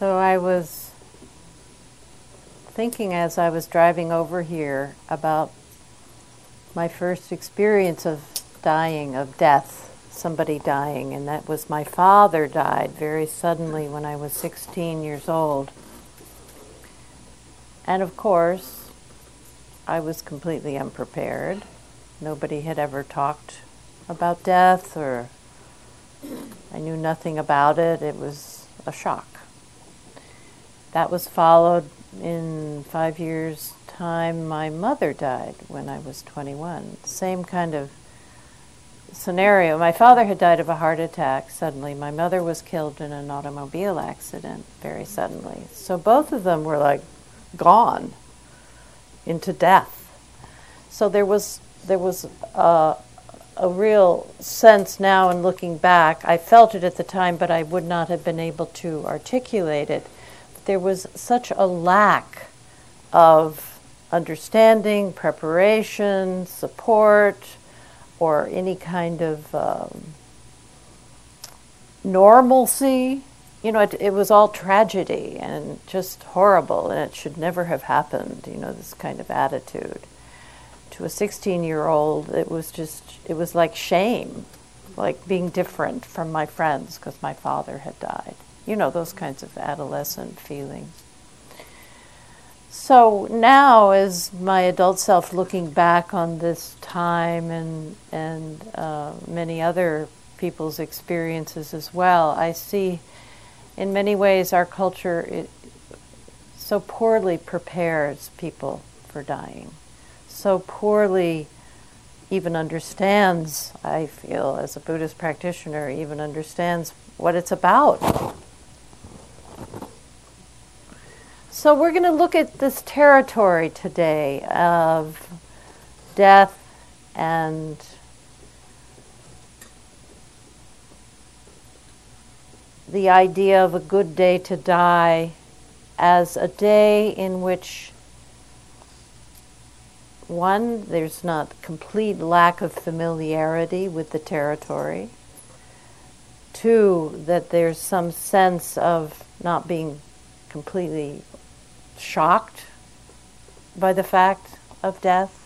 So I was thinking as I was driving over here about my first experience of dying, of death, somebody dying, and that was my father died very suddenly when I was 16 years old. And of course, I was completely unprepared. Nobody had ever talked about death, or I knew nothing about it. It was a shock. That was followed in five years' time. My mother died when I was 21. Same kind of scenario. My father had died of a heart attack suddenly. My mother was killed in an automobile accident very suddenly. So both of them were like gone into death. So there was there was a, a real sense now in looking back. I felt it at the time, but I would not have been able to articulate it. There was such a lack of understanding, preparation, support or any kind of um, normalcy. You know, it, it was all tragedy and just horrible, and it should never have happened, you know, this kind of attitude. To a 16 year old, it was just, it was like shame, like being different from my friends because my father had died. You know, those kinds of adolescent feelings. So now, as my adult self looking back on this time and and uh, many other people's experiences as well, I see, in many ways, our culture it, so poorly prepares people for dying, so poorly even understands. I feel, as a Buddhist practitioner, even understands what it's about So, we're going to look at this territory today of death and the idea of a good day to die as a day in which one, there's not complete lack of familiarity with the territory. Two, that there's some sense of not being completely shocked by the fact of death.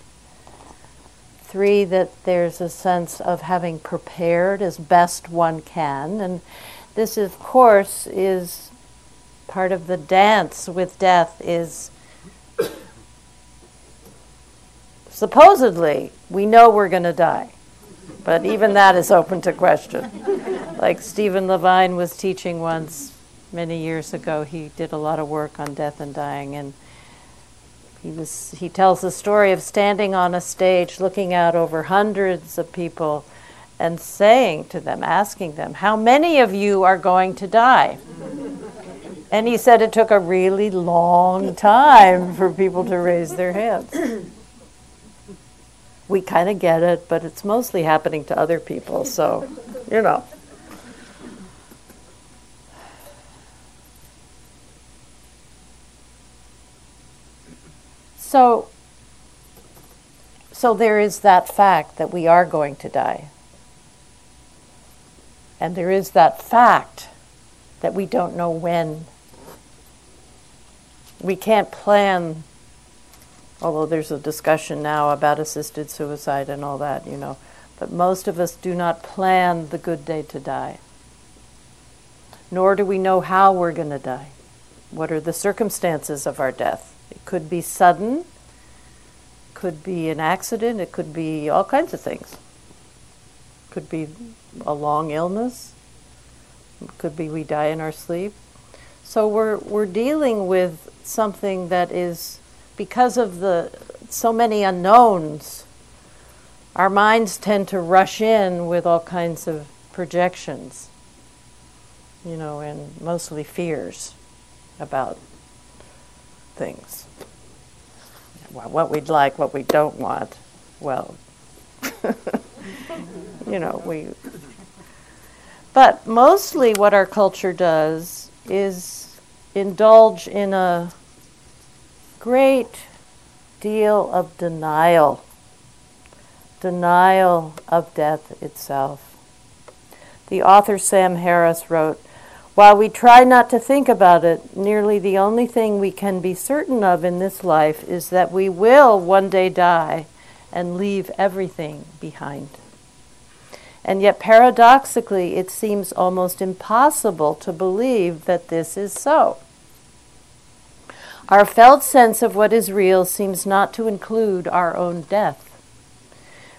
Three, that there's a sense of having prepared as best one can. And this, of course, is part of the dance with death is supposedly we know we're going to die. But even that is open to question. Like Stephen Levine was teaching once, many years ago, he did a lot of work on death and dying, and he was he tells the story of standing on a stage, looking out over hundreds of people, and saying to them, asking them, "How many of you are going to die?" And he said it took a really long time for people to raise their hands. We kind of get it, but it's mostly happening to other people, so, you know. So, so there is that fact that we are going to die. And there is that fact that we don't know when. We can't plan, although there's a discussion now about assisted suicide and all that, you know, but most of us do not plan the good day to die. Nor do we know how we're going to die. What are the circumstances of our death? Could be sudden, could be an accident, it could be all kinds of things. Could be a long illness, could be we die in our sleep. So we're we're dealing with something that is because of the so many unknowns, our minds tend to rush in with all kinds of projections, you know, and mostly fears about things. What we'd like, what we don't want. Well, you know, we. But mostly what our culture does is indulge in a great deal of denial, denial of death itself. The author Sam Harris wrote, While we try not to think about it, nearly the only thing we can be certain of in this life is that we will one day die and leave everything behind. And yet, paradoxically, it seems almost impossible to believe that this is so. Our felt sense of what is real seems not to include our own death.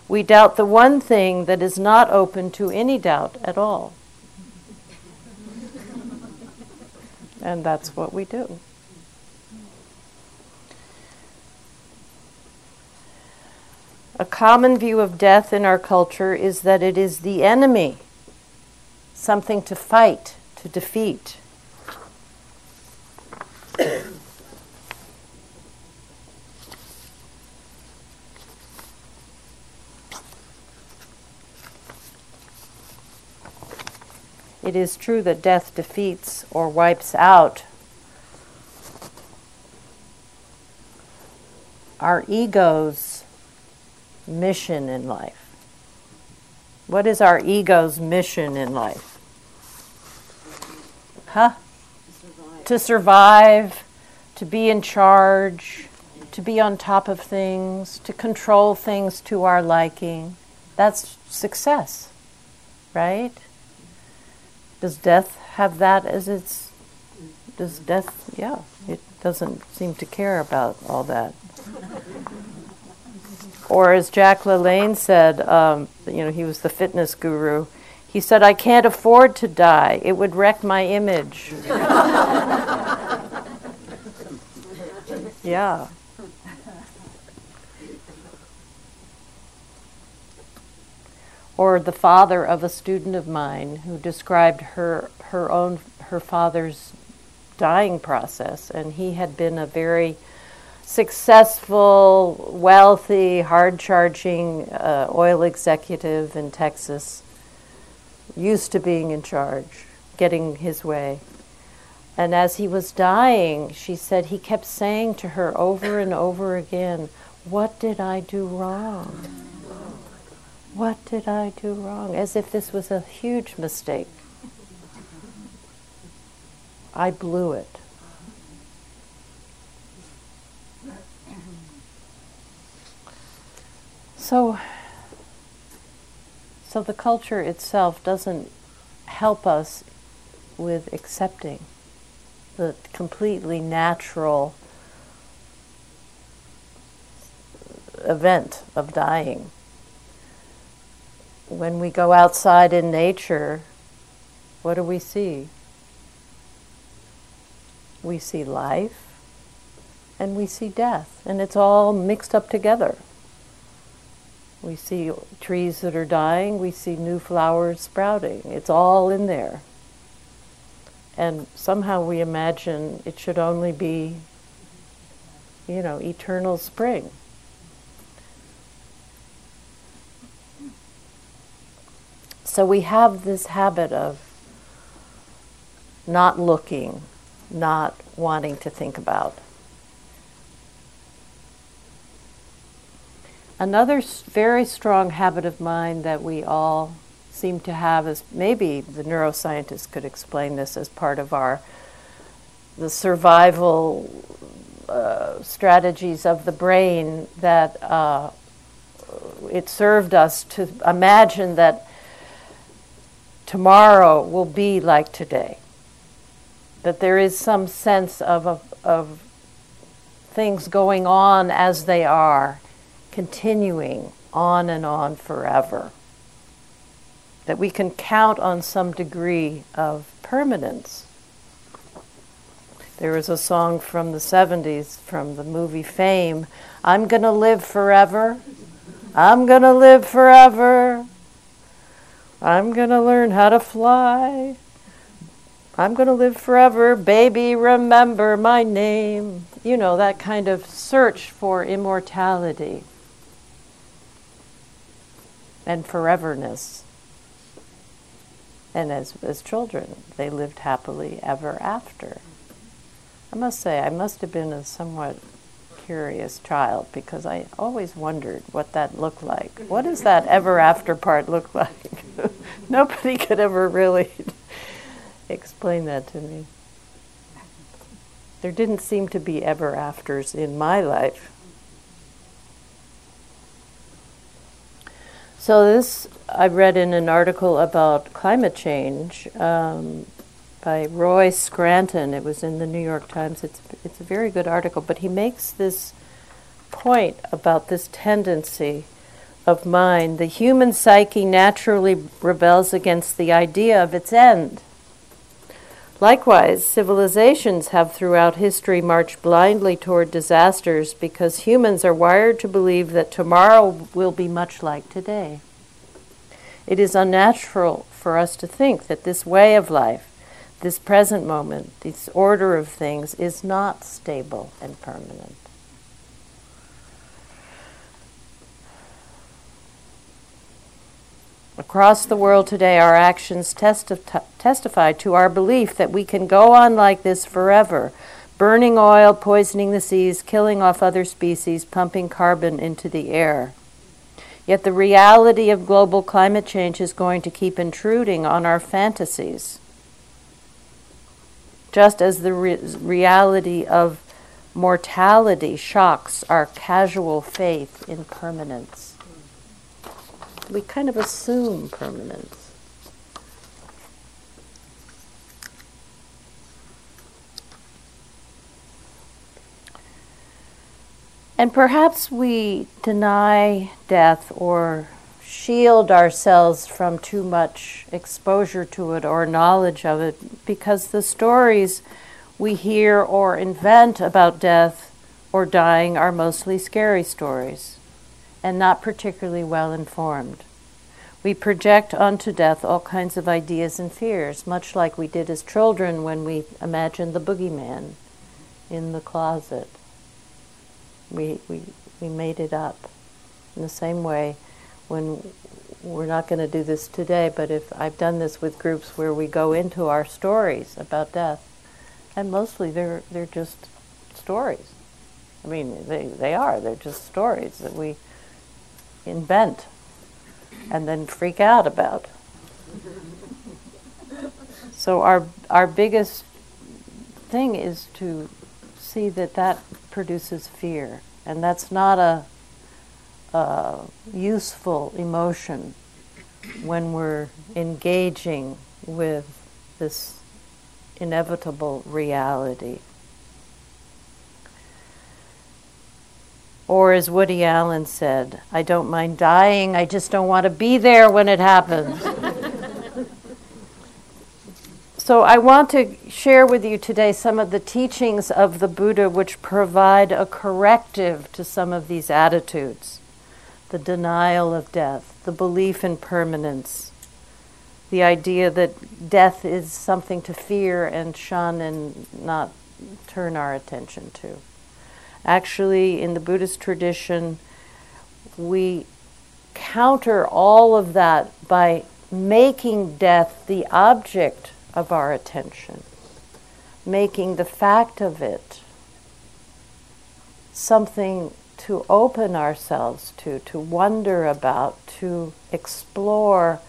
We doubt the one thing that is not open to any doubt at all. And that's what we do. A common view of death in our culture is that it is the enemy, something to fight, to defeat. It is true that death defeats or wipes out our ego's mission in life. What is our ego's mission in life? Huh? Survive. To survive, to be in charge, to be on top of things, to control things to our liking. That's success, right? Does death have that as its? Does death? Yeah, it doesn't seem to care about all that. or as Jack LaLanne said, um, you know, he was the fitness guru. He said, "I can't afford to die. It would wreck my image." yeah. Or the father of a student of mine who described her her own her father's dying process. And he had been a very successful wealthy hard charging uh, oil executive in Texas used to being in charge getting his way. And as he was dying she said he kept saying to her over and over again what did i do wrong what did I do wrong? As if this was a huge mistake. I blew it. So, so the culture itself doesn't help us with accepting the completely natural event of dying when we go outside in nature, what do we see? We see life and we see death, and it's all mixed up together. We see trees that are dying, we see new flowers sprouting. It's all in there. And somehow we imagine it should only be, you know, eternal spring. So we have this habit of not looking, not wanting to think about. Another very strong habit of mind that we all seem to have is maybe the neuroscientists could explain this as part of our the survival uh, strategies of the brain that uh, it served us to imagine that tomorrow will be like today. That there is some sense of, of, of things going on as they are, continuing on and on forever. That we can count on some degree of permanence. There was a song from the 70s from the movie Fame I'm to live forever. I'm to live forever. I'm going to learn how to fly. I'm going to live forever. Baby, remember my name. You know, that kind of search for immortality and foreverness. And as, as children, they lived happily ever after. I must say, I must have been a somewhat curious child because I always wondered what that looked like. What does that ever after part look like? Nobody could ever really Explain that to me. There didn't seem to be ever afters in my life. So, this I read in an article about climate change um, by Roy Scranton. It was in the New York Times. It's, it's a very good article, but he makes this point about this tendency of mind. The human psyche naturally rebels against the idea of its end. Likewise, civilizations have throughout history marched blindly toward disasters because humans are wired to believe that tomorrow will be much like today. It is unnatural for us to think that this way of life, this present moment, this order of things is not stable and permanent. Across the world today, our actions testi- testify to our belief that we can go on like this forever, burning oil, poisoning the seas, killing off other species, pumping carbon into the air. Yet the reality of global climate change is going to keep intruding on our fantasies, just as the re- reality of mortality shocks our casual faith in permanence we kind of assume permanence. And perhaps we deny death or shield ourselves from too much exposure to it or knowledge of it because the stories we hear or invent about death or dying are mostly scary stories and not particularly well informed. We project onto death all kinds of ideas and fears, much like we did as children when we imagined the boogeyman in the closet. We, we, we made it up. In the same way, when we're not going to do this today, but if I've done this with groups where we go into our stories about death, and mostly they're, they're just stories. I mean, they, they are, they're just stories that we invent and then freak out about. So our our biggest thing is to see that that produces fear, and that's not a, a useful emotion when we're engaging with this inevitable reality. Or as Woody Allen said, I don't mind dying, I just don't want to be there when it happens. so I want to share with you today some of the teachings of the Buddha which provide a corrective to some of these attitudes the denial of death, the belief in permanence, the idea that death is something to fear and shun and not turn our attention to. Actually, in the Buddhist tradition, we counter all of that by making death the object of our attention, making the fact of it something to open ourselves to, to wonder about, to explore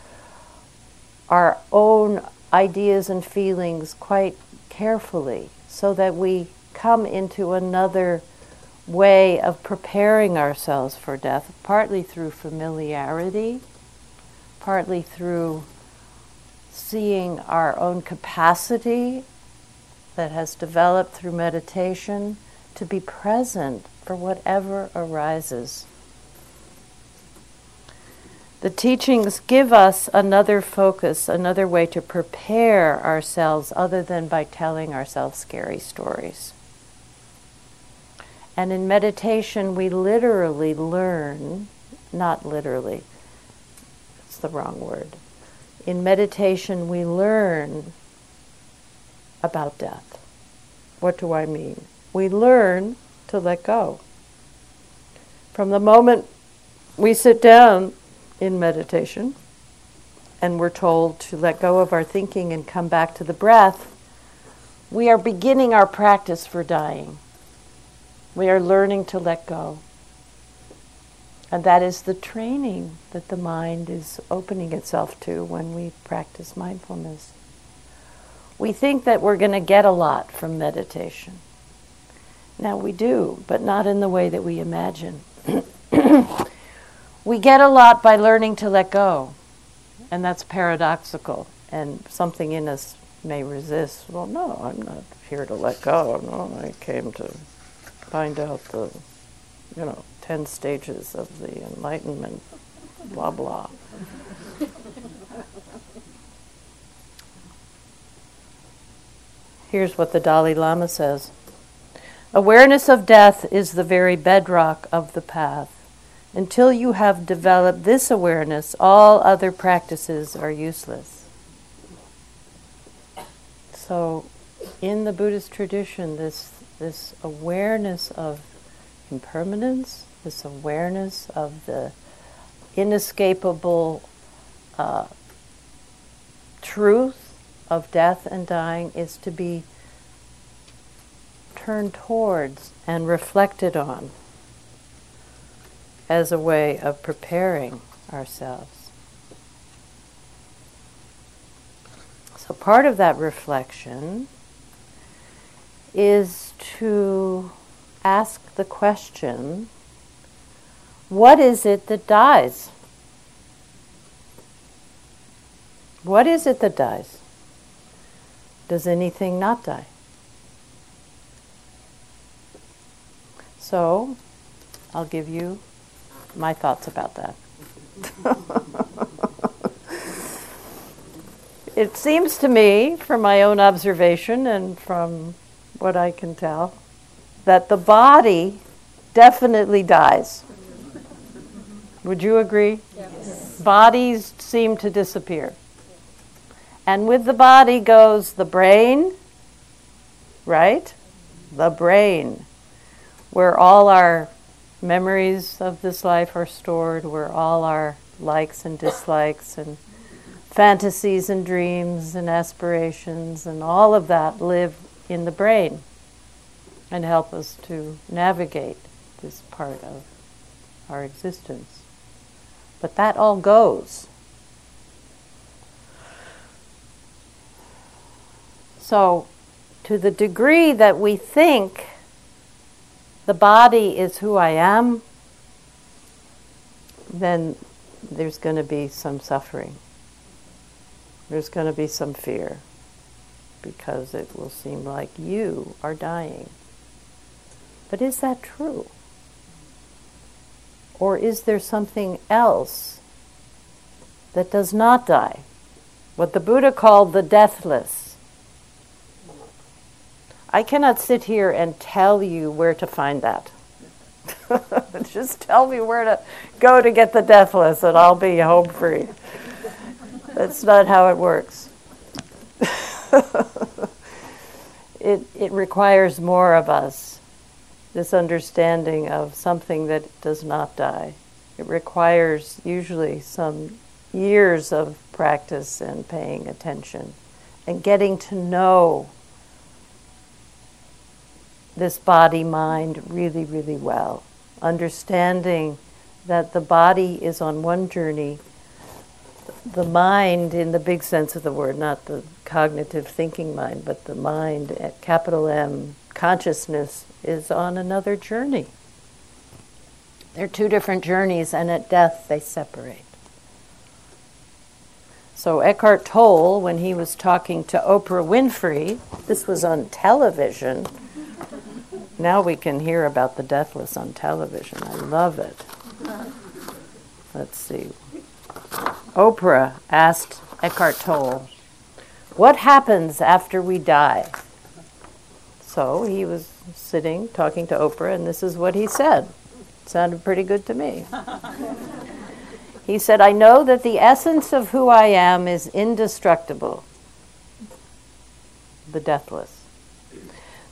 our own ideas and feelings quite carefully so that we come into another way of preparing ourselves for death, partly through familiarity, partly through seeing our own capacity that has developed through meditation to be present for whatever arises. The teachings give us another focus, another way to prepare ourselves other than by telling ourselves scary stories. And in meditation, we literally learn, not literally, it's the wrong word. In meditation, we learn about death. What do I mean? We learn to let go. From the moment we sit down in meditation and we're told to let go of our thinking and come back to the breath, we are beginning our practice for dying. We are learning to let go. And that is the training that the mind is opening itself to when we practice mindfulness. We think that we're going to get a lot from meditation. Now we do, but not in the way that we imagine. we get a lot by learning to let go, and that's paradoxical, and something in us may resist. Well, no, I'm not here to let go. No, I came to find out the, you know, 10 stages of the Enlightenment, blah, blah. Here's what the Dalai Lama says Awareness of death is the very bedrock of the path. Until you have developed this awareness, all other practices are useless. So, in the Buddhist tradition, this, this awareness of impermanence, this awareness of the inescapable uh, truth of death and dying is to be turned towards and reflected on as a way of preparing ourselves. So, part of that reflection is to ask the question what is it that dies? What is it that dies? Does anything not die? So, I'll give you my thoughts about that. it seems to me, from my own observation and from what I can tell, that the body definitely dies. Would you agree? Yes. Bodies seem to disappear. And with the body goes the brain, right? The brain where all our memories of this life are stored, where all our likes and dislikes and fantasies and dreams and aspirations and all of that live in the brain and help us to navigate this part of our existence. But that all goes. So, to the degree that we think the body is who I am, then there's going to be some suffering. There's going to be some fear because it will seem like you are dying. But is that true? Or is there something else that does not die? What the Buddha called the deathless. I cannot sit here and tell you where to find that. Just tell me where to go to get the deathless and I'll be home free. That's not how it works. it, it requires more of us, this understanding of something that does not die. It requires usually some years of practice and paying attention and getting to know this body mind really, really well. Understanding that the body is on one journey, the mind, in the big sense of the word, not the cognitive thinking mind, but the mind at capital M, consciousness, is on another journey. They're two different journeys, and at death they separate. So Eckhart Tolle, when he was talking to Oprah Winfrey, this was on television now we can hear about the deathless on television. I love it. Let's see. Oprah asked Eckhart Tolle, What happens after we die? So he was sitting talking to Oprah, and this is what he said. It sounded pretty good to me. he said, I know that the essence of who I am is indestructible, the deathless.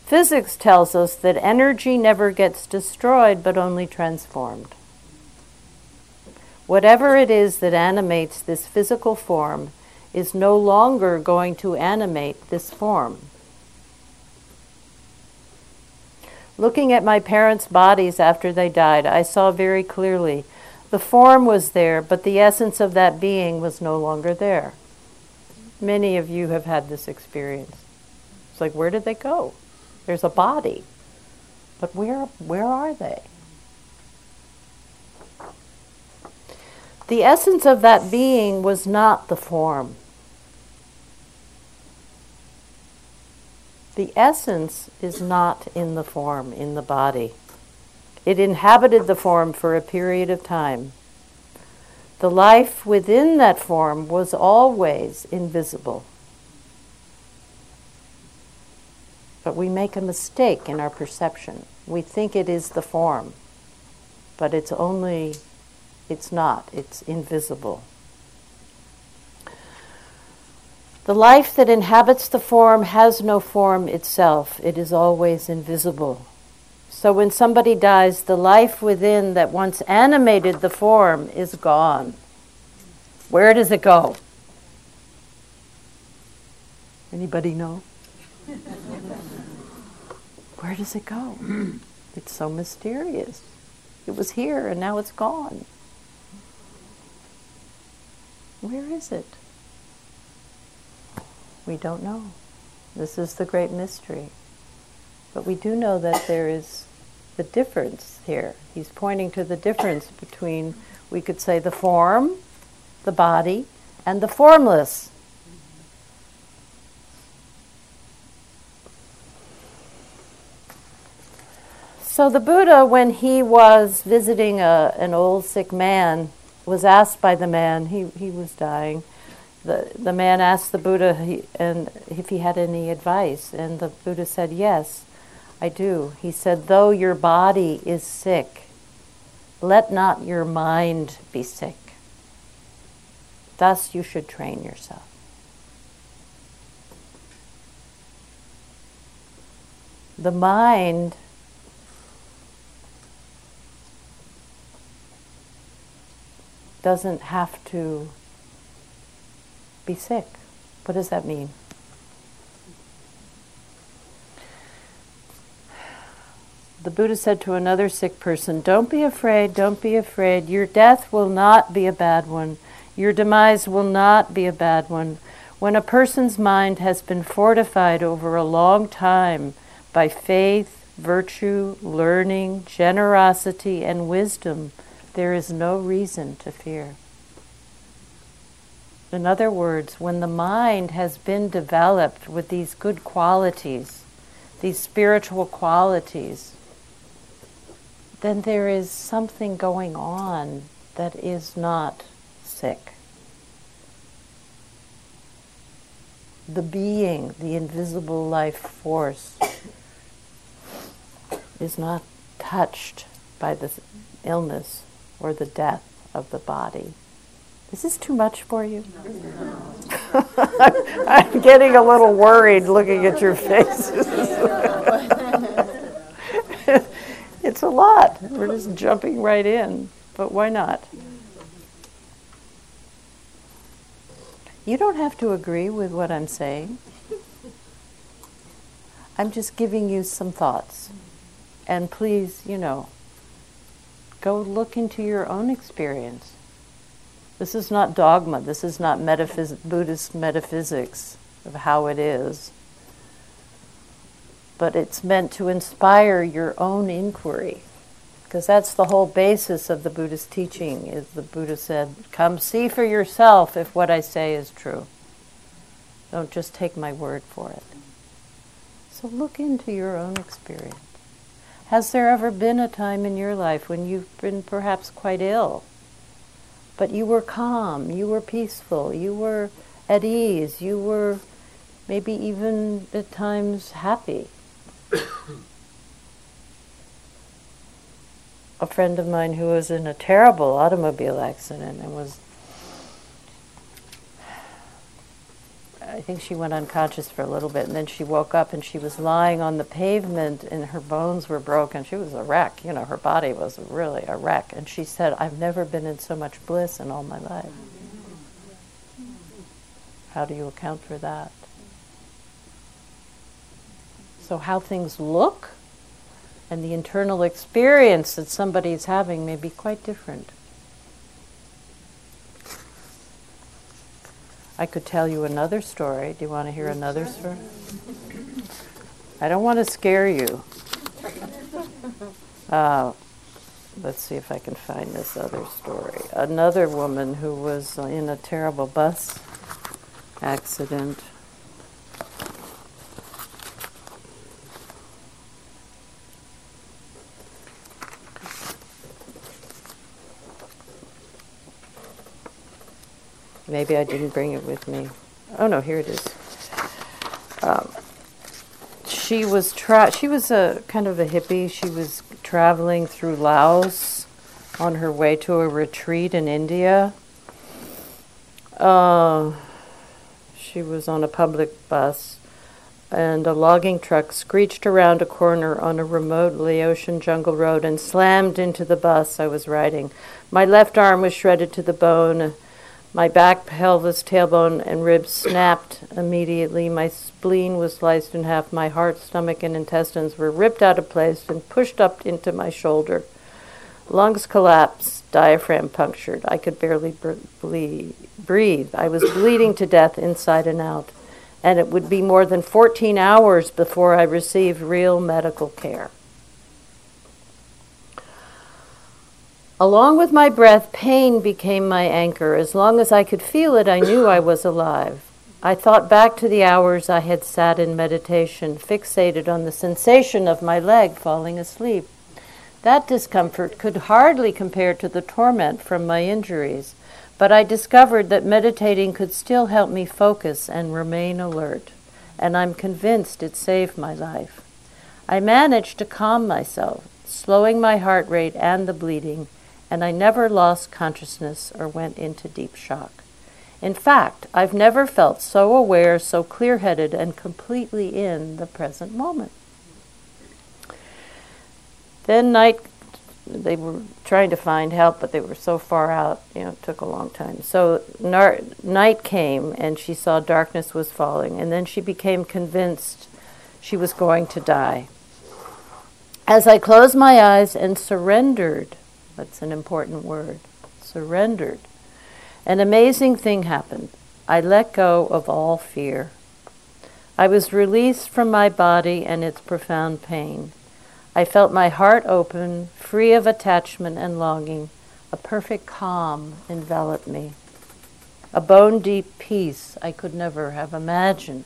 Physics tells us that energy never gets destroyed but only transformed. Whatever it is that animates this physical form is no longer going to animate this form. Looking at my parents' bodies after they died, I saw very clearly the form was there, but the essence of that being was no longer there. Many of you have had this experience. It's like, where did they go? There's a body. But where, where are they? The essence of that being was not the form. The essence is not in the form, in the body. It inhabited the form for a period of time. The life within that form was always invisible. But we make a mistake in our perception. We think it is the form, but it's only, it's not, it's invisible. The life that inhabits the form has no form itself, it is always invisible. So when somebody dies, the life within that once animated the form is gone. Where does it go? Anybody know? Where does it go? It's so mysterious. It was here and now it's gone. Where is it? We don't know. This is the great mystery. But we do know that there is the difference here. He's pointing to the difference between, we could say, the form, the body, and the formless. So the Buddha, when he was visiting a, an old sick man, was asked by the man, he, he was dying, the, the man asked the Buddha he, and if he had any advice, and the Buddha said, Yes, I do. He said, Though your body is sick, let not your mind be sick. Thus you should train yourself. The mind doesn't have to be sick. What does that mean? The Buddha said to another sick person, Don't be afraid, don't be afraid. Your death will not be a bad one. Your demise will not be a bad one. When a person's mind has been fortified over a long time by faith, virtue, learning, generosity, and wisdom, there is no reason to fear. In other words, when the mind has been developed with these good qualities, these spiritual qualities, then there is something going on that is not sick. The being, the invisible life force, is not touched by the illness or the death of the body. Is this too much for you? I'm getting a little worried looking at your faces. it's a lot. We're just jumping right in, but why not? You don't have to agree with what I'm saying. I'm just giving you some thoughts. And please, you know, Go look into your own experience. This is not dogma. This is not metaphys- Buddhist metaphysics of how it is. But it's meant to inspire your own inquiry. Because that's the whole basis of the Buddhist teaching is the Buddha said, come see for yourself if what I say is true. Don't just take my word for it. So look into your own experience. Has there ever been a time in your life when you've been perhaps quite ill, but you were calm, you were peaceful, you were at ease, you were maybe even at times happy? a friend of mine who was in a terrible automobile accident and was I think she went unconscious for a little bit, and then she woke up and she was lying on the pavement, and her bones were broken. She was a wreck, you know, her body was really a wreck. And she said, I've never been in so much bliss in all my life. How do you account for that? So, how things look and the internal experience that somebody is having may be quite different. I could tell you another story. Do you want to hear another story? I don't want to scare you. Uh, let's see if I can find this other story. Another woman who was in a terrible bus accident. Maybe I didn't bring it with me. Oh no, here it is. Um, she was tra- she was a kind of a hippie. She was traveling through Laos on her way to a retreat in India. Uh, she was on a public bus, and a logging truck screeched around a corner on a remote Laotian jungle road and slammed into the bus I was riding. My left arm was shredded to the bone. My back, pelvis, tailbone, and ribs snapped immediately. My spleen was sliced in half. My heart, stomach, and intestines were ripped out of place and pushed up into my shoulder. Lungs collapsed, diaphragm punctured. I could barely breathe. I was bleeding to death inside and out, and it would be more than 14 hours before I received real medical care. Along with my breath, pain became my anchor. As long as I could feel it, I knew I was alive. I thought back to the hours I had sat in meditation, fixated on the sensation of my leg falling asleep. That discomfort could hardly compare to the torment from my injuries, but I discovered that meditating could still help me focus and remain alert, and I'm convinced it saved my life. I managed to calm myself, slowing my heart rate and the bleeding and I never lost consciousness or went into deep shock. In fact, I've never felt so aware, so clear headed, and completely in the present moment. Then night, they were trying to find help, but they were so far out, you know, it took a long time. So nar- night came, and she saw darkness was falling, and then she became convinced she was going to die. As I closed my eyes and surrendered that's an important word. Surrendered. An amazing thing happened. I let go of all fear. I was released from my body and its profound pain. I felt my heart open, free of attachment and longing. A perfect calm enveloped me. A bone deep peace I could never have imagined.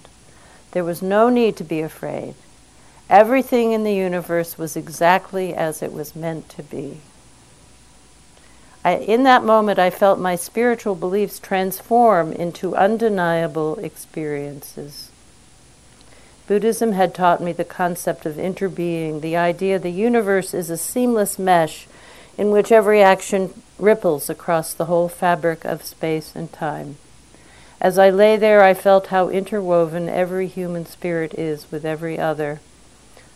There was no need to be afraid. Everything in the universe was exactly as it was meant to be. I, in that moment, I felt my spiritual beliefs transform into undeniable experiences. Buddhism had taught me the concept of interbeing, the idea the universe is a seamless mesh in which every action ripples across the whole fabric of space and time. As I lay there, I felt how interwoven every human spirit is with every other.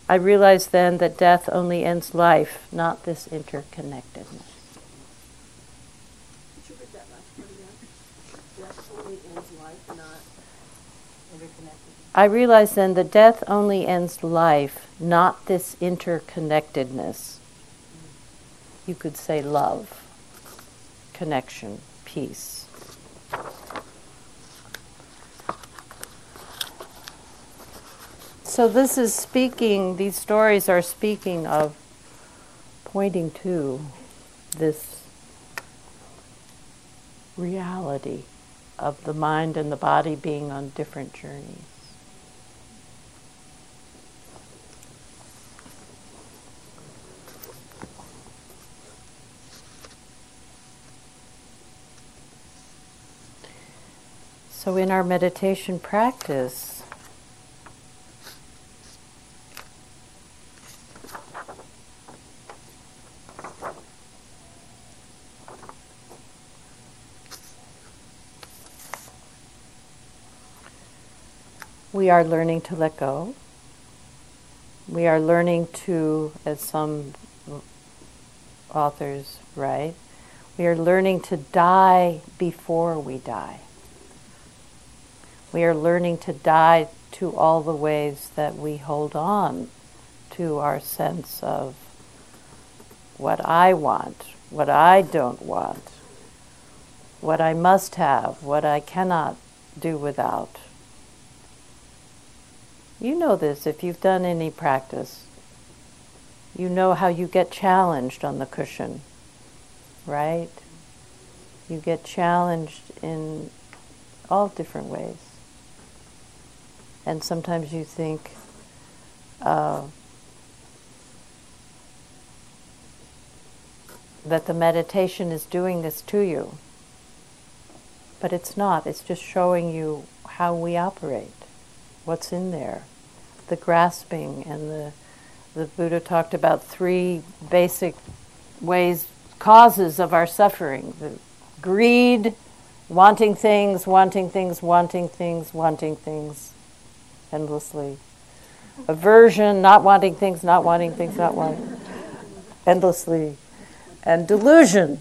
I realized then that death only ends life, not this interconnectedness. I realized then that death only ends life, not this interconnectedness. You could say love, connection, peace. So, this is speaking, these stories are speaking of pointing to this reality of the mind and the body being on different journeys. So, in our meditation practice, we are learning to let go. We are learning to, as some authors write, we are learning to die before we die. We are learning to die to all the ways that we hold on to our sense of what I want, what I don't want, what I must have, what I cannot do without. You know this if you've done any practice. You know how you get challenged on the cushion, right? You get challenged in all different ways. And sometimes you think, uh, that the meditation is doing this to you. But it's not, it's just showing you how we operate, what's in there, the grasping and the the Buddha talked about three basic ways causes of our suffering. The greed wanting things wanting things wanting things wanting things endlessly. Aversion not wanting things not wanting things not wanting endlessly. And delusion,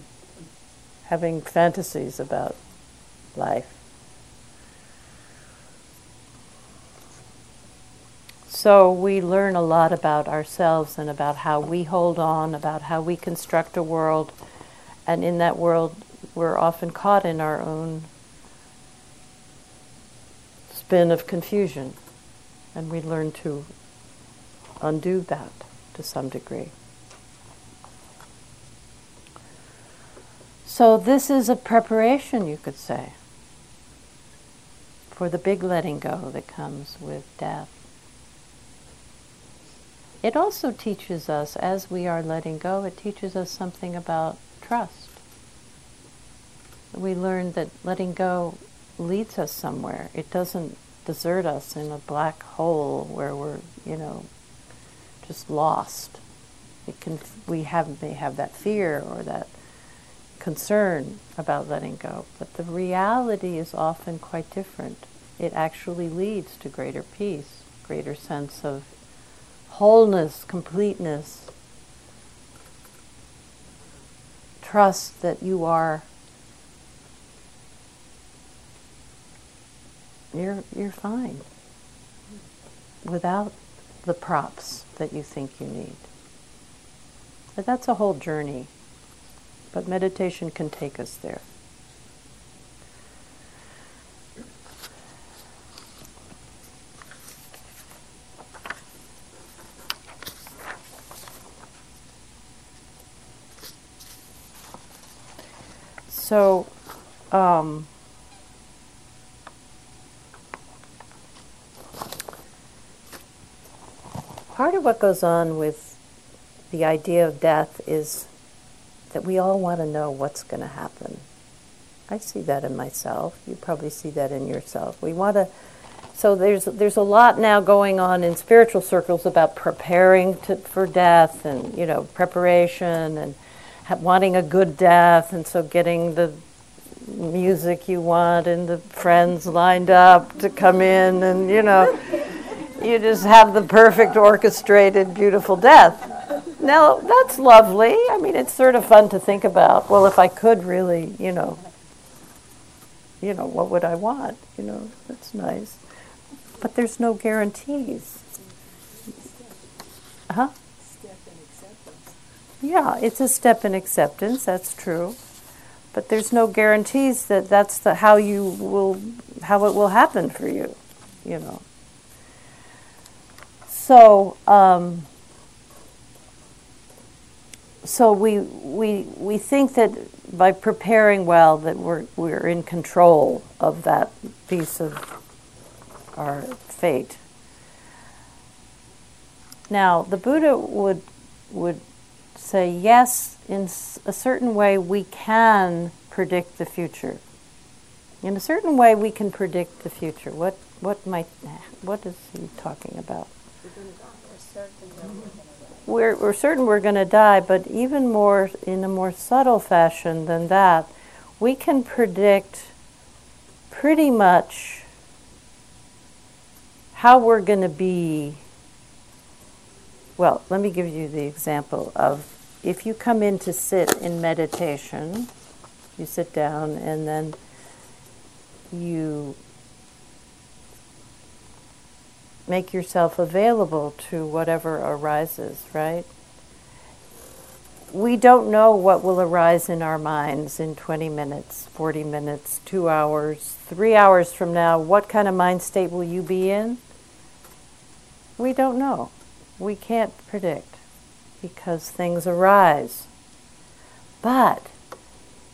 having fantasies about life. So we learn a lot about ourselves and about how we hold on, about how we construct a world, and in that world, we're often caught in our own spin of confusion, and we learn to undo that to some degree. So, this is a preparation, you could say, for the big letting go that comes with death. It also teaches us, as we are letting go, it teaches us something about trust. We learn that letting go leads us somewhere. It doesn't desert us in a black hole where we're, you know, just lost. It can, we have, may have that fear or that concern about letting go, but the reality is often quite different. It actually leads to greater peace, greater sense of wholeness, completeness, trust that you are you're you're fine without the props that you think you need. But that's a whole journey. But meditation can take us there. So, um, part of what goes on with the idea of death is that we all want to know what's going to happen. I see that in myself. You probably see that in yourself. We want to. So there's there's a lot now going on in spiritual circles about preparing to, for death and you know preparation and ha- wanting a good death and so getting the music you want and the friends lined up to come in and you know you just have the perfect orchestrated beautiful death now, that's lovely. I mean, it's sort of fun to think about. Well, if I could really, you know, you know, what would I want? You know, that's nice. But there's no guarantees. Huh? Step in acceptance. Yeah, it's a step in acceptance. That's true, but there's no guarantees that that's the how you will how it will happen for you. You know. So. Um, so we, we, we think that by preparing well that we're, we're in control of that piece of our fate. Now, the Buddha would, would say, yes, in a certain way we can predict the future. In a certain way we can predict the future. What, what, might, what is he talking about? We're, we're certain we're going to die, but even more in a more subtle fashion than that, we can predict pretty much how we're going to be. Well, let me give you the example of if you come in to sit in meditation, you sit down and then you make yourself available to whatever arises, right? We don't know what will arise in our minds in 20 minutes, 40 minutes, two hours, three hours from now. What kind of mind state will you be in? We don't know. We can't predict because things arise. But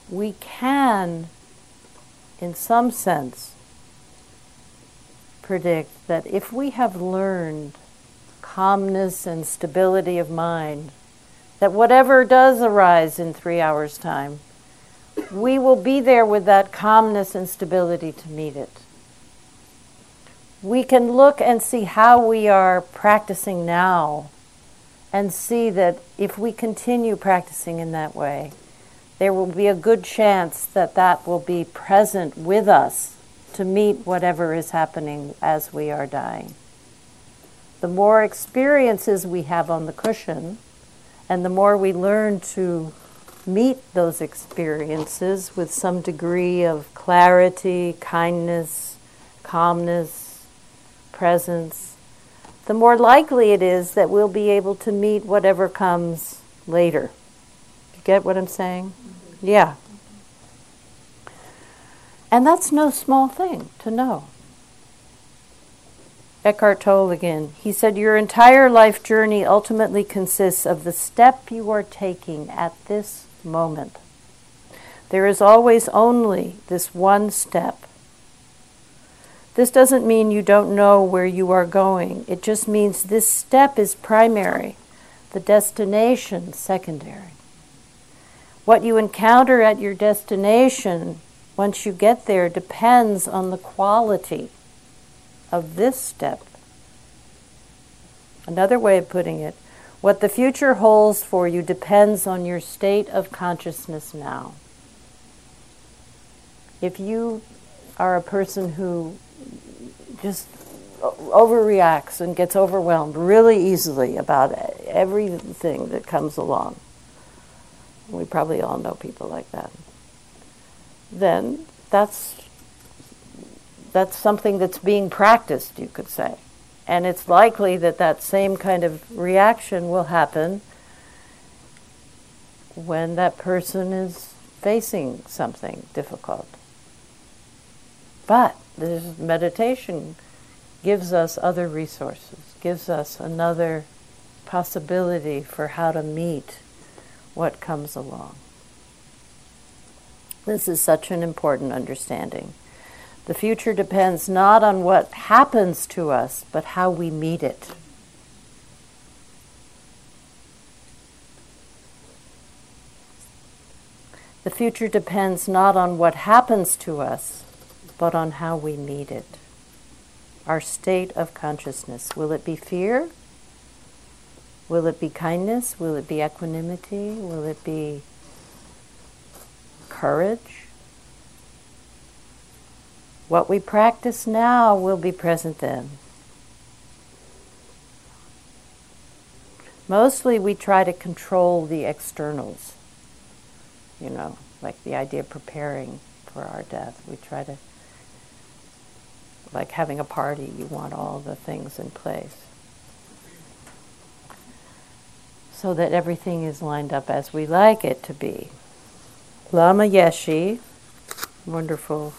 we can, in some sense, predict that if we have learned calmness and stability of mind, that whatever does arise in three hours' time, we will be there with that calmness and stability to meet it. We can look and see how we are practicing now and see that if we continue practicing in that way, there will be a good chance that that will be present with us to meet whatever is happening as we are dying. The more experiences we have on the cushion, and the more we learn to meet those experiences with some degree of clarity, kindness, calmness, presence, the more likely it is that we'll be able to meet whatever comes later. You get what I'm saying? Mm-hmm. Yeah. And that's no small thing to know. Eckhart Tolle again. He said, Your entire life journey ultimately consists of the step you are taking at this moment. There is always only this one step. This doesn't mean you don't know where you are going. It just means this step is primary, the destination secondary. What you encounter at your destination once you get there depends on the quality of this step. Another way of putting it, what the future holds for you depends on your state of consciousness now. If you are a person who just overreacts and gets overwhelmed really easily about everything that comes along, we probably all know people like that. Then that's that's something that's being practiced, you could say. And it's likely that that same kind of reaction will happen when that person is facing something difficult. But this meditation gives us other resources, gives us another possibility for how to meet what comes along. This is such an important understanding. The future depends not on what happens to us, but how we meet it. The future depends not on what happens to us, but on how we meet it. Our state of consciousness. Will it be fear? Will it be kindness? Will it be equanimity? Will it be courage? What we practice now will be present then. Mostly we try to control the externals, you know, like the idea of preparing for our death. We try to, like having a party, you want all the things in place. so that everything is lined up as we like it to be. Lama Yeshe, wonderful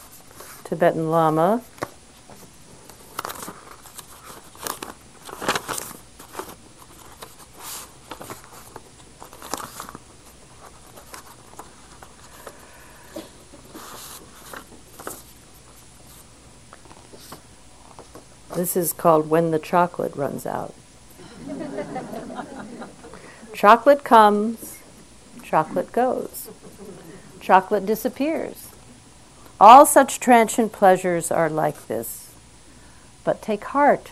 Tibetan Lama. This is called When the Chocolate Runs Out. Chocolate comes, chocolate goes. Chocolate disappears. All such transient pleasures are like this. But take heart.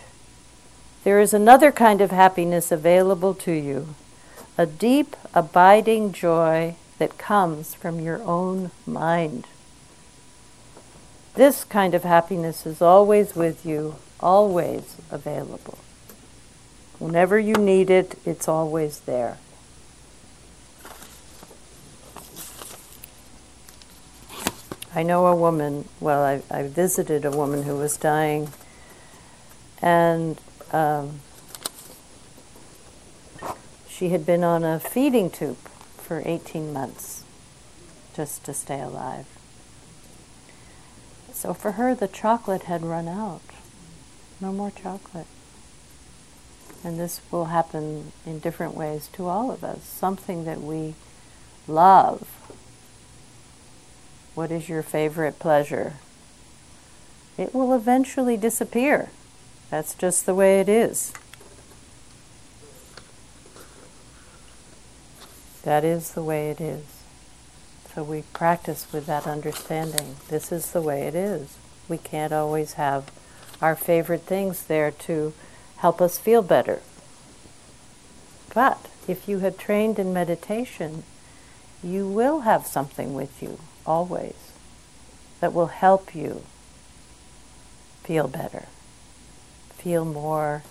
There is another kind of happiness available to you, a deep, abiding joy that comes from your own mind. This kind of happiness is always with you, always available. Whenever you need it, it's always there. I know a woman, well, I, I visited a woman who was dying, and um, she had been on a feeding tube for 18 months just to stay alive. So for her, the chocolate had run out. No more chocolate. and this will happen in different ways to all of us, something that we love. What is your favorite pleasure? It will eventually disappear. That's just the way it is. That is the way it is. So we practice with that understanding. This is the way it is. We can't always have our favorite things there to help us feel better. But if you have trained in meditation, you will have something with you always that will help you feel better, feel more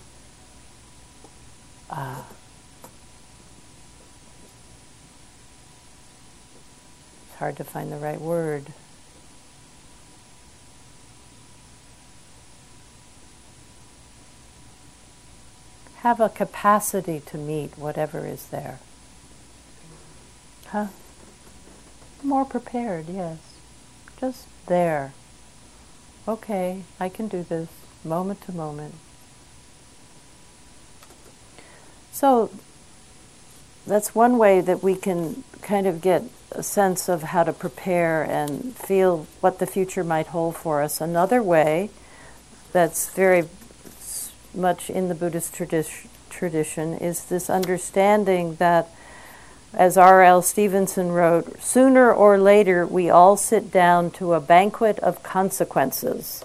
uh, it's hard to find the right word. have a capacity to meet whatever is there. Huh? More prepared, yes. Just there. Okay, I can do this moment to moment. So that's one way that we can kind of get a sense of how to prepare and feel what the future might hold for us. Another way that's very much in the Buddhist tradi- tradition is this understanding that, as R.L. Stevenson wrote, sooner or later we all sit down to a banquet of consequences.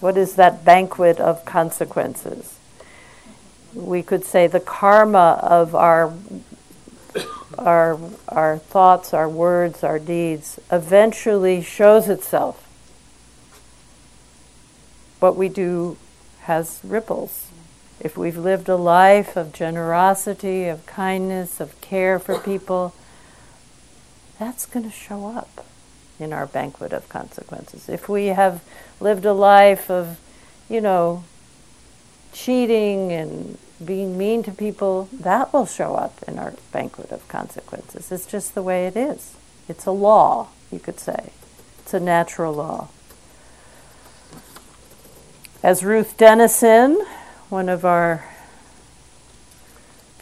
What is that banquet of consequences? We could say the karma of our our our thoughts, our words, our deeds eventually shows itself. What we do has ripples. If we've lived a life of generosity, of kindness, of care for people, that's going to show up in our banquet of consequences. If we have lived a life of, you know, cheating and being mean to people, that will show up in our banquet of consequences. It's just the way it is. It's a law, you could say. It's a natural law. As Ruth Denison, one of our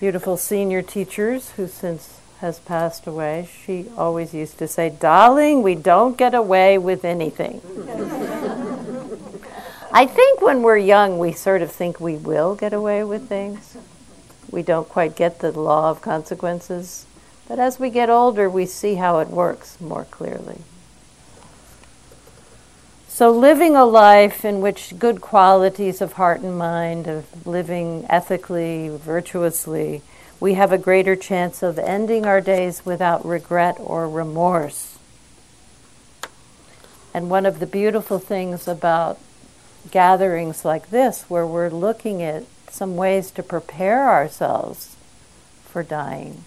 beautiful senior teachers who since has passed away, she always used to say, Darling, we don't get away with anything. I think when we're young, we sort of think we will get away with things. We don't quite get the law of consequences. But as we get older, we see how it works more clearly. So, living a life in which good qualities of heart and mind, of living ethically, virtuously, we have a greater chance of ending our days without regret or remorse. And one of the beautiful things about gatherings like this, where we're looking at some ways to prepare ourselves for dying,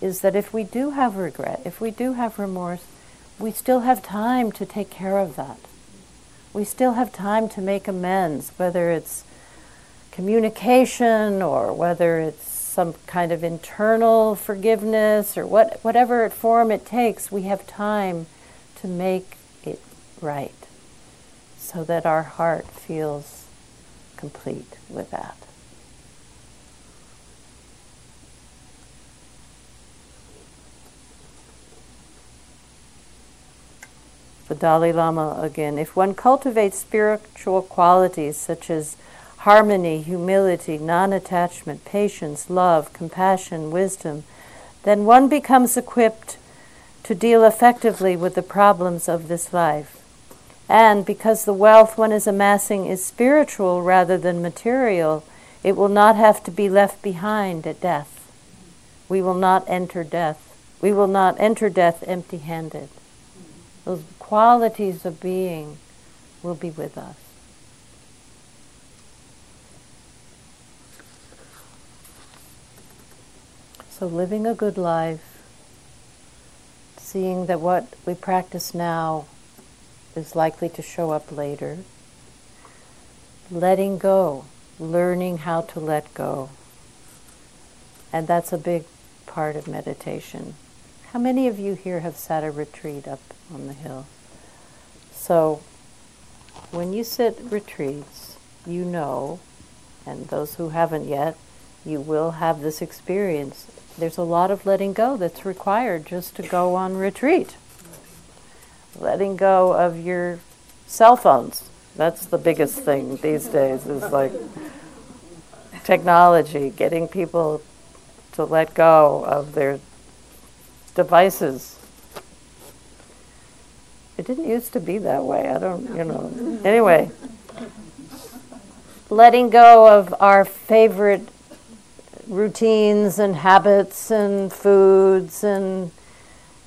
is that if we do have regret, if we do have remorse, we still have time to take care of that we still have time to make amends, whether it's communication or whether it's some kind of internal forgiveness or what, whatever form it takes, we have time to make it right so that our heart feels complete with that. The Dalai Lama again. If one cultivates spiritual qualities such as harmony, humility, non attachment, patience, love, compassion, wisdom, then one becomes equipped to deal effectively with the problems of this life. And because the wealth one is amassing is spiritual rather than material, it will not have to be left behind at death. We will not enter death. We will not enter death empty handed. Those qualities of being will be with us. So, living a good life, seeing that what we practice now is likely to show up later, letting go, learning how to let go. And that's a big part of meditation. How many of you here have sat a retreat up on the hill? So, when you sit retreats, you know and those who haven't yet, you will have this experience. There's a lot of letting go that's required just to go on retreat. Letting go of your cell phones. That's the biggest thing these days is like technology, getting people to let go of their devices. It didn't used to be that way. I don't, you know. Mm-hmm. Anyway, letting go of our favorite routines and habits and foods and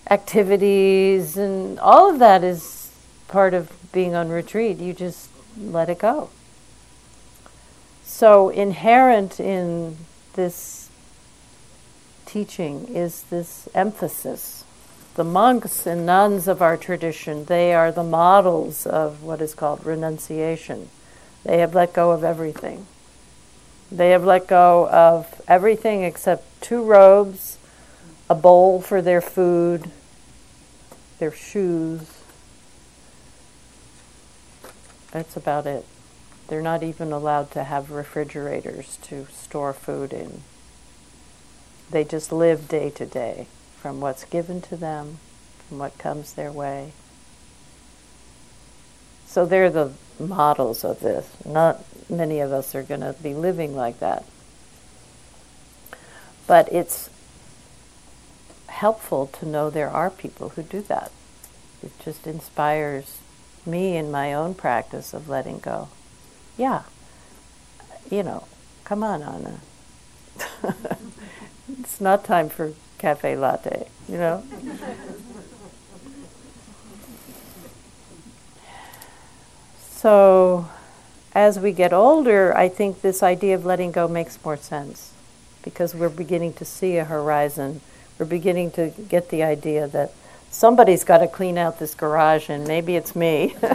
activities and all of that is part of being on retreat. You just let it go. So, inherent in this teaching is this emphasis. The monks and nuns of our tradition, they are the models of what is called renunciation. They have let go of everything. They have let go of everything except two robes, a bowl for their food, their shoes. That's about it. They're not even allowed to have refrigerators to store food in. They just live day to day from what's given to them, from what comes their way. So they're the models of this. Not many of us are going to be living like that. But it's helpful to know there are people who do that. It just inspires me in my own practice of letting go. Yeah, you know, come on, Anna. it's not time for cafe latte, you know? So, as we get older, I think this idea of letting go makes more sense because we're beginning to see a horizon. We're beginning to get the idea that somebody's got to clean out this garage, and maybe it's me. the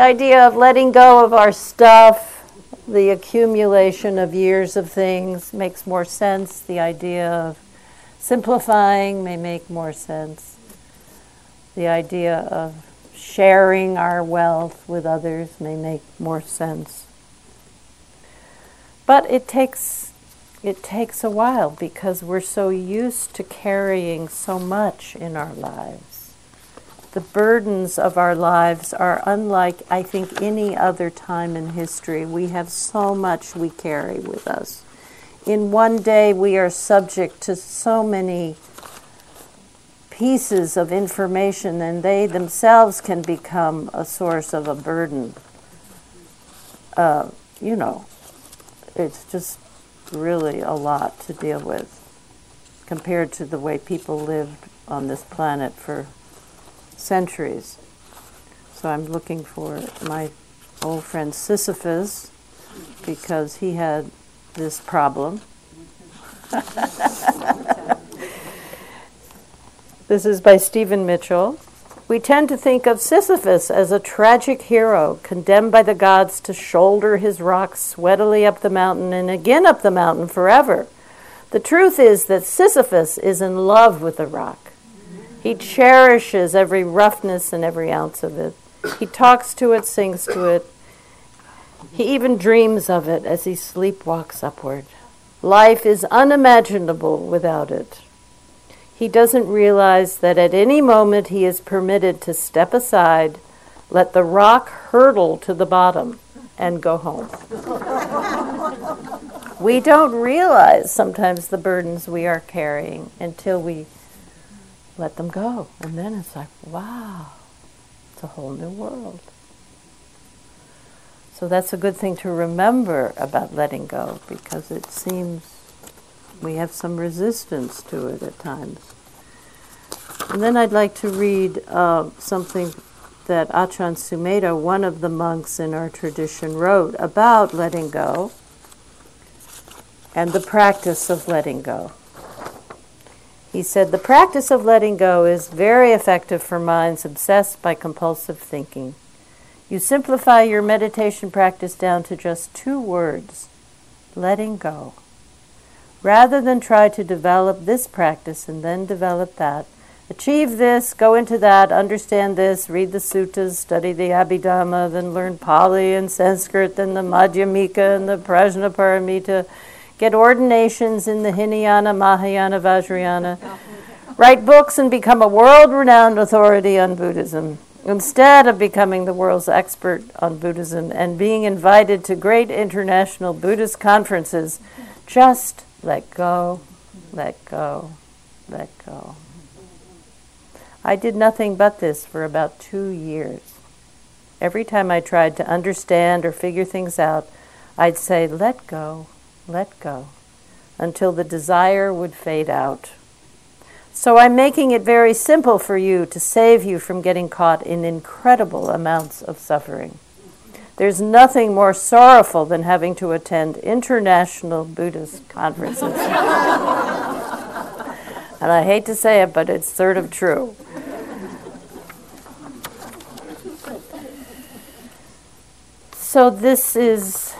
idea of letting go of our stuff, the accumulation of years of things makes more sense. The idea of simplifying may make more sense. The idea of sharing our wealth with others may make more sense. But it takes it takes a while because we're so used to carrying so much in our lives. The burdens of our lives are unlike, I think, any other time in history. We have so much we carry with us. In one day, we are subject to so many pieces of information, and they themselves can become a source of a burden. Uh, you know, it's just really a lot to deal with compared to the way people lived on this planet for centuries. So I'm looking for my old friend Sisyphus because he had this problem. This is by Stephen Mitchell. We tend to think of Sisyphus as a tragic hero condemned by the gods to shoulder his rock sweatily up the mountain and again up the mountain forever. The truth is that Sisyphus is in love with the rock. He cherishes every roughness and every ounce of it. He talks to it, sings to it. He even dreams of it as he sleepwalks upward. Life is unimaginable without it he doesn't realize that at any moment he is permitted to step aside, let the rock hurtle to the bottom, and go home. we don't realize sometimes the burdens we are carrying until we let them go. And then it's like, wow, it's a whole new world. So that's a good thing to remember about letting go because it seems we have some resistance to it at times. And then I'd like to read uh, something that Achan Sumedho, one of the monks in our tradition, wrote about letting go and the practice of letting go. He said, The practice of letting go is very effective for minds obsessed by compulsive thinking. You simplify your meditation practice down to just two words letting go. Rather than try to develop this practice and then develop that, achieve this, go into that, understand this, read the suttas, study the Abhidhamma, then learn Pali and Sanskrit, then the Madhyamika and the Prajnaparamita, get ordinations in the Hinayana, Mahayana, Vajrayana, write books and become a world renowned authority on Buddhism. Instead of becoming the world's expert on Buddhism and being invited to great international Buddhist conferences, just let go, let go, let go. I did nothing but this for about two years. Every time I tried to understand or figure things out, I'd say, let go, let go, until the desire would fade out. So I'm making it very simple for you to save you from getting caught in incredible amounts of suffering. There's nothing more sorrowful than having to attend international Buddhist conferences. and I hate to say it, but it's sort of true. So, this is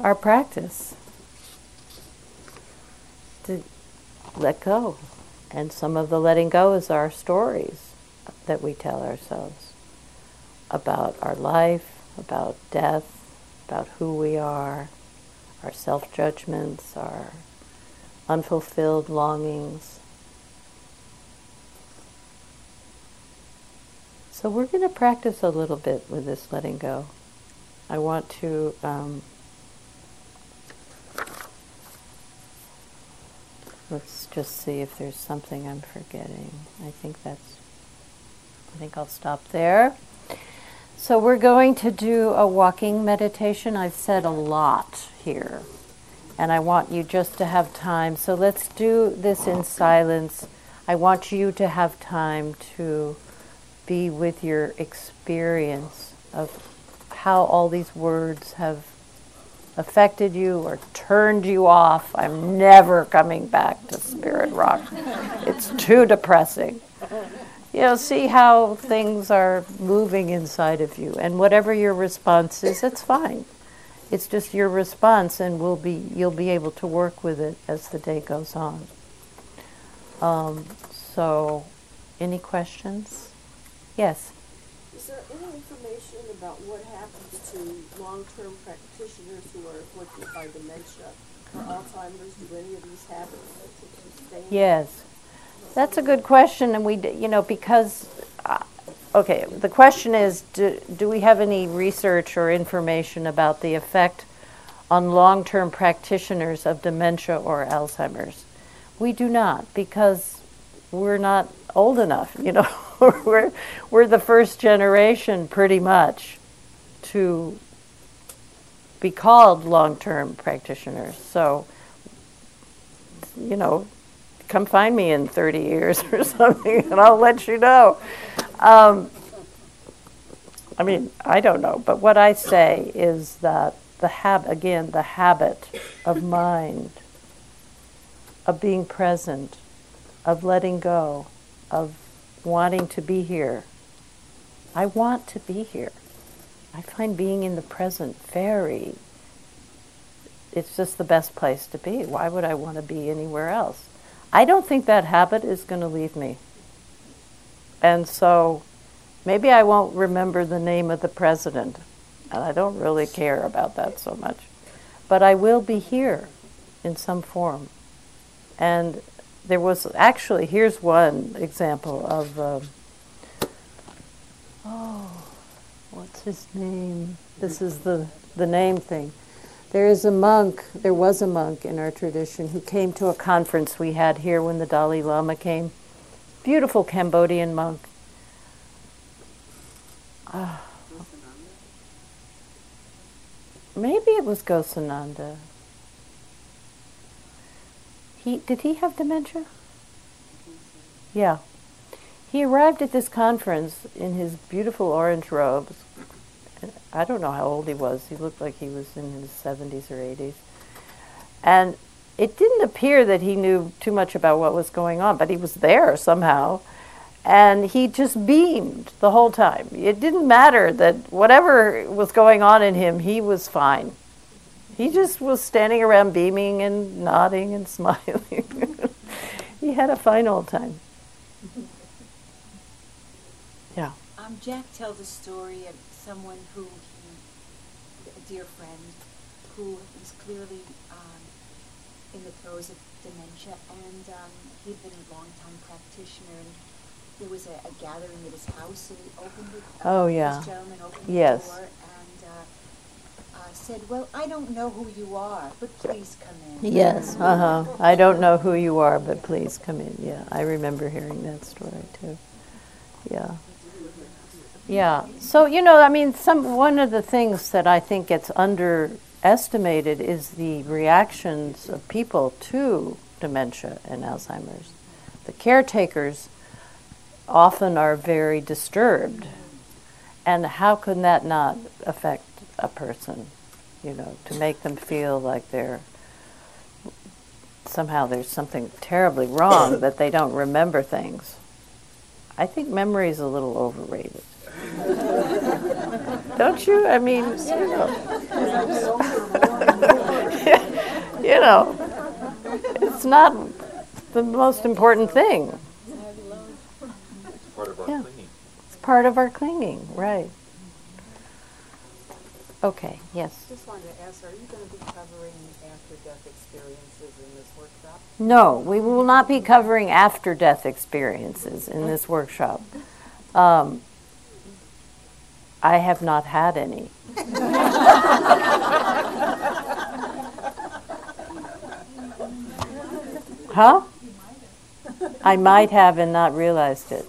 our practice to let go. And some of the letting go is our stories that we tell ourselves about our life, about death, about who we are, our self judgments, our unfulfilled longings. So, we're going to practice a little bit with this letting go. I want to um, Let's just see if there's something I'm forgetting. I think that's, I think I'll stop there. So we're going to do a walking meditation. I've said a lot here, and I want you just to have time. So let's do this in silence. I want you to have time to be with your experience of how all these words have affected you or turned you off, I'm never coming back to Spirit Rock. it's too depressing. You know, see how things are moving inside of you, and whatever your response is, it's fine. It's just your response, and we'll be you'll be able to work with it as the day goes on. Um, so, any questions? Yes. Information about what happens to long-term practitioners who are afflicted by dementia or Alzheimer's? Do any of these habits? Yes, that's a good question, and we, you know, because, uh, okay, the question is, do, do we have any research or information about the effect on long-term practitioners of dementia or Alzheimer's? We do not, because we're not old enough, you know. we're, we're the first generation, pretty much, to be called long term practitioners. So, you know, come find me in 30 years or something and I'll let you know. Um, I mean, I don't know, but what I say is that the hab again, the habit of mind, of being present, of letting go, of wanting to be here. I want to be here. I find being in the present very, it's just the best place to be. Why would I want to be anywhere else? I don't think that habit is going to leave me. And so maybe I won't remember the name of the president, and I don't really care about that so much. But I will be here in some form. And there was actually, here's one example of, uh, oh, what's his name? This is the, the name thing. There is a monk, there was a monk in our tradition who came to a conference we had here when the Dalai Lama came. Beautiful Cambodian monk. Uh, maybe it was Ghosananda. He did he have dementia? Yeah. He arrived at this conference in his beautiful orange robes. I don't know how old he was. He looked like he was in his 70s or 80s. And it didn't appear that he knew too much about what was going on, but he was there somehow. And he just beamed the whole time. It didn't matter that whatever was going on in him, he was fine. He just was standing around beaming and nodding and smiling. he had a fine old time. Yeah. Um, Jack tells a story of someone who he, a dear friend, who was clearly um, in the throes of dementia, and um, he'd been a long-time practitioner, and there was a, a gathering at his house, and he opened. Oh, yeah. This gentleman opened Yes. The door and uh, said, "Well, I don't know who you are, but please come in." Yes. Uh huh. I don't know who you are, but please come in. Yeah, I remember hearing that story too. Yeah. Yeah. So you know, I mean, some one of the things that I think gets underestimated is the reactions of people to dementia and Alzheimer's. The caretakers often are very disturbed, and how can that not affect a person? You know, to make them feel like they're somehow there's something terribly wrong that they don't remember things. I think memory is a little overrated. don't you? I mean, you know. you know, it's not the most important thing. It's Part of our Yeah. clinging. It's part of our clinging, right? Okay, yes. Just wanted to ask, are you going to be covering after-death experiences in this workshop? No, we will not be covering after death experiences in this workshop. Um, I have not had any. huh? I might have and not realized it.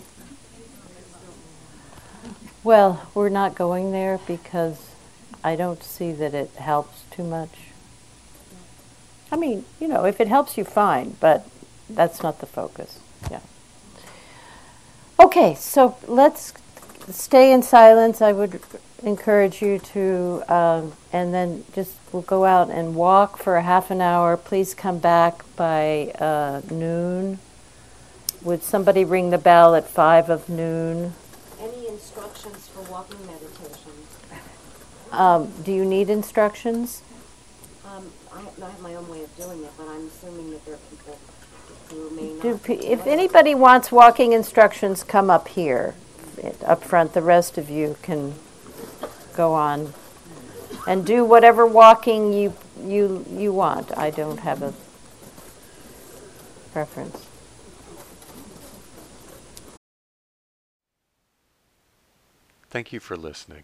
Well, we're not going there because I don't see that it helps too much. I mean, you know, if it helps you, fine, but that's not the focus. Yeah. Okay, so let's stay in silence. I would encourage you to, um, and then just we'll go out and walk for a half an hour. Please come back by uh, noon. Would somebody ring the bell at five of noon? Any instructions for walking meditation? Um, do you need instructions? Um, I have, I have my own way of doing it, but I'm assuming that there are people who may not. Do, pe- if anybody wants walking instructions, come up here, it- up front. The rest of you can go on and do whatever walking you you you want. I don't have a preference. Thank you for listening.